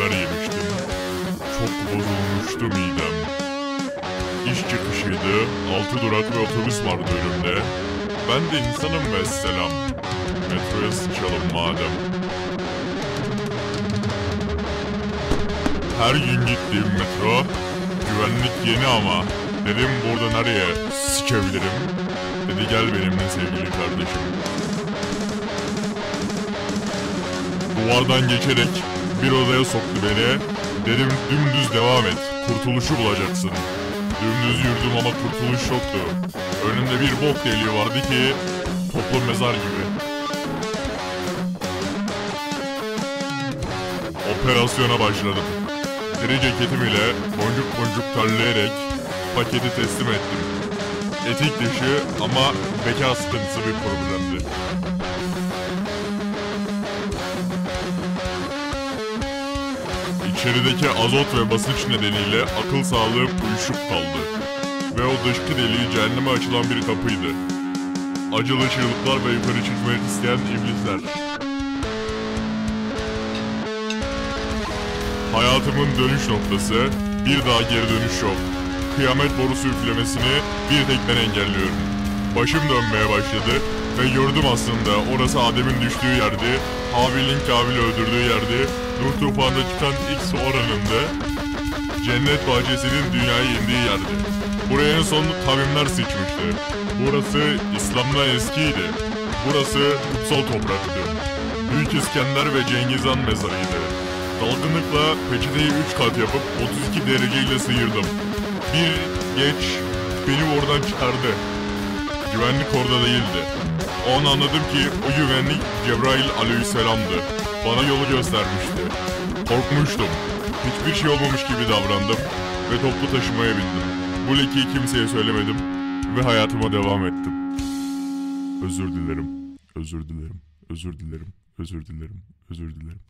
şeyler yemiştim. Çok bozulmuştu midem. İş çıkışıydı, altı durak ve otobüs vardı önümde. Ben de insanım vesselam. Metroya sıçalım madem. Her gün gittiğim metro, güvenlik yeni ama dedim burada nereye sıçabilirim? Dedi gel benimle sevgili kardeşim. Duvardan geçerek bir odaya soktu beni. Dedim dümdüz devam et, kurtuluşu bulacaksın. Dümdüz yürüdüm ama kurtuluş yoktu. Önümde bir bok deliği vardı ki toplu mezar gibi. Operasyona başladım. Deri ceketim ile boncuk boncuk terleyerek paketi teslim ettim. Etik dışı ama beka sıkıntısı bir problemdi. İçerideki azot ve basınç nedeniyle akıl sağlığım uyuşuk kaldı. Ve o dışkı deliği cehenneme açılan bir kapıydı. Acılı çığlıklar ve yukarı çıkmayı isteyen iblisler. Hayatımın dönüş noktası, bir daha geri dönüş yok. Kıyamet borusu üflemesini bir tek ben engelliyorum. Başım dönmeye başladı ve gördüm aslında orası Adem'in düştüğü yerdi, Habil'in Kabil'i öldürdüğü yerdi, Nuh tufanında çıkan su oranında, cennet bahçesinin dünyayı indiği yerdi. Buraya en son kavimler sıçmıştı. Burası İslam'dan eskiydi. Burası kutsal topraktı. Büyük İskender ve Cengiz Han mezarıydı. Dalgınlıkla peçeteyi 3 kat yapıp 32 dereceyle sıyırdım. Bir geç beni oradan çıkardı. Güvenlik orada değildi. O an anladım ki o güvenlik Cebrail aleyhisselamdı. Bana yolu göstermişti. Korkmuştum. Hiçbir şey olmamış gibi davrandım ve toplu taşımaya bindim. Bu lekeyi kimseye söylemedim ve hayatıma devam ettim. Özür dilerim, özür dilerim, özür dilerim, özür dilerim, özür dilerim.